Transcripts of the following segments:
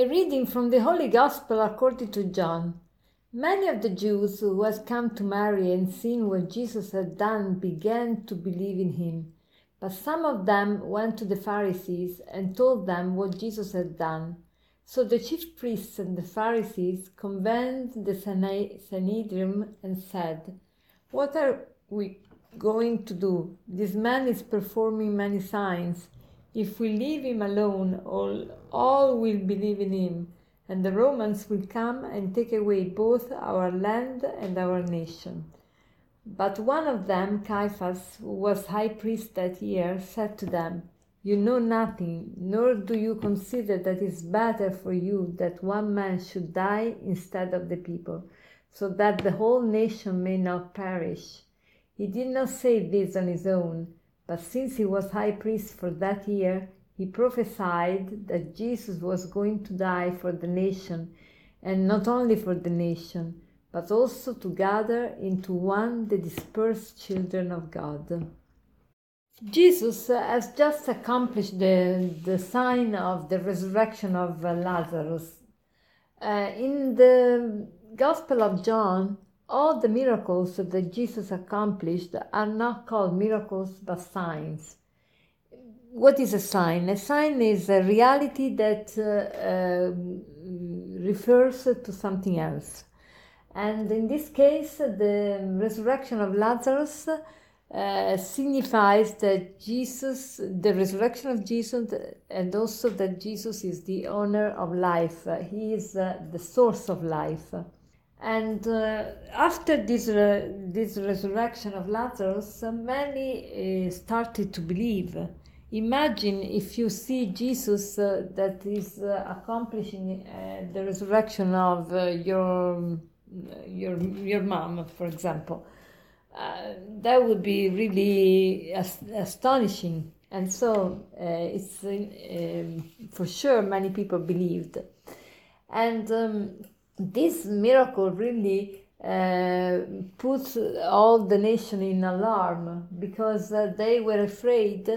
A reading from the Holy Gospel according to John. Many of the Jews who had come to Mary and seen what Jesus had done began to believe in him. But some of them went to the Pharisees and told them what Jesus had done. So the chief priests and the Pharisees convened the Sanhedrin and said, What are we going to do? This man is performing many signs. If we leave him alone, all, all will believe in him, and the Romans will come and take away both our land and our nation. But one of them, Caiaphas, who was high priest that year, said to them, You know nothing, nor do you consider that it is better for you that one man should die instead of the people, so that the whole nation may not perish. He did not say this on his own but since he was high priest for that year, he prophesied that Jesus was going to die for the nation, and not only for the nation, but also to gather into one the dispersed children of God. Jesus has just accomplished the, the sign of the resurrection of Lazarus. Uh, in the Gospel of John, all the miracles that Jesus accomplished are not called miracles but signs. What is a sign? A sign is a reality that uh, uh, refers to something else. And in this case, the resurrection of Lazarus uh, signifies that Jesus, the resurrection of Jesus, and also that Jesus is the owner of life. He is uh, the source of life. And uh, after this, uh, this resurrection of Lazarus, uh, many uh, started to believe. Imagine if you see Jesus uh, that is uh, accomplishing the resurrection of your, your, your mom, for example. that would be really ast- astonishing. And so it's um, for sure many people believed. And um, this miracle really uh, put all the nation in alarm because uh, they were afraid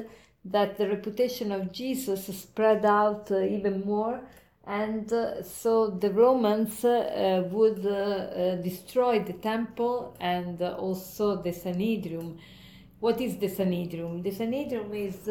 that the reputation of Jesus spread out uh, even more, and uh, so the Romans uh, would uh, destroy the temple and also the Sanhedrin. What is the Sanhedrin? The Sanhedrin is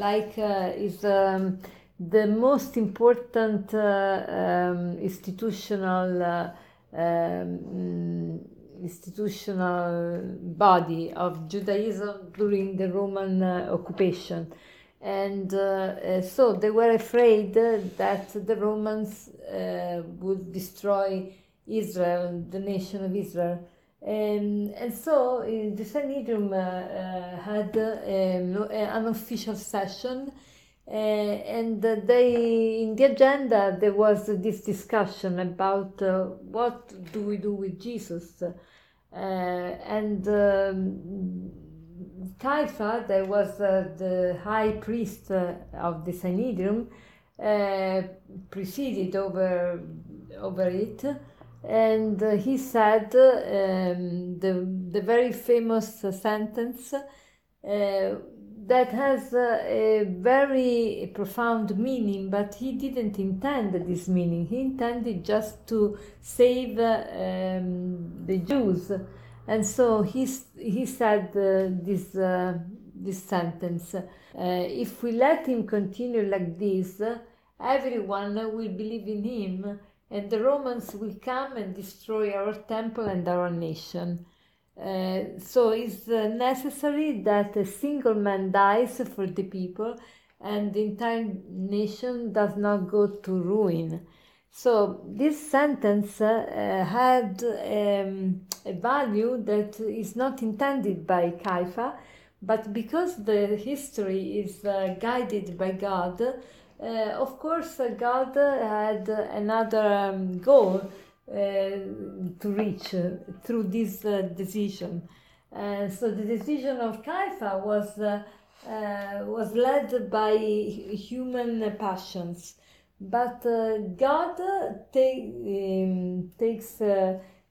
like is um, the most important uh, um, institutional uh, um, institutional body of Judaism during the Roman uh, occupation. And uh, uh, so they were afraid that the Romans would destroy Israel, the nation of Israel. And, and so the Sanhedrin had um, an official session uh, and they, in the agenda, there was this discussion about uh, what do we do with Jesus. Uh, and um, Caiaphas, there was the high priest of the Sanhedrin, presided over, over it and uh, he said um, the, the very famous uh, sentence uh, that has a very profound meaning, but he didn't intend this meaning. He intended just to save um, the Jews. And so he, he said uh, this, uh, this sentence uh, If we let him continue like this, everyone will believe in him, and the Romans will come and destroy our temple and our nation. Uh, so it's uh, necessary that a single man dies for the people and the entire nation does not go to ruin. So this sentence uh, had um, a value that is not intended by Caiaphas, but because the history is uh, guided by God, uh, of course, God had another um, goal to reach uh, through this uh, decision. so the decision of Caiaphas was was led by human passions, but God take, um, takes.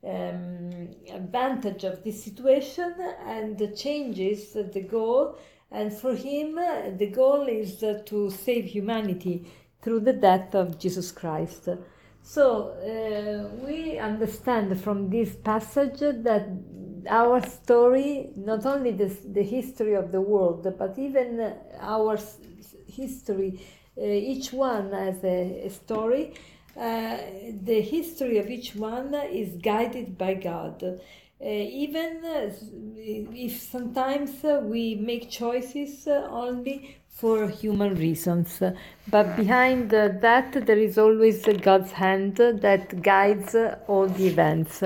Um, advantage of this situation and changes the goal. And for him, the goal is to save humanity through the death of Jesus Christ. So uh, we understand from this passage that our story, not only the, the history of the world, but even our history, uh, each one has a, a story. Uh, the history of each one is guided by God. Uh, even uh, if sometimes we make choices only for human reasons. But behind that, there is always God's hand that guides all the events.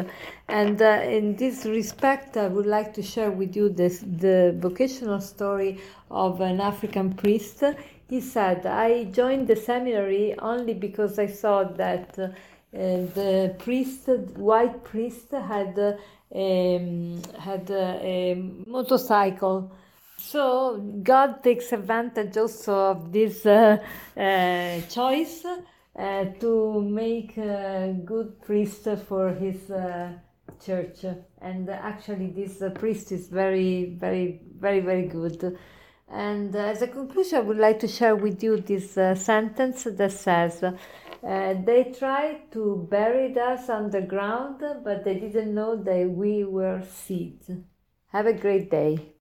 And uh, in this respect, I would like to share with you this, the vocational story of an African priest. He said, I joined the seminary only because I saw that uh, the priest, white priest, had, uh, um, had a motorcycle so God takes advantage also of this uh, uh, choice uh, to make a good priest for his uh, church. And actually, this uh, priest is very, very, very, very good. And as a conclusion, I would like to share with you this uh, sentence that says, They tried to bury us underground, but they didn't know that we were seeds. Have a great day.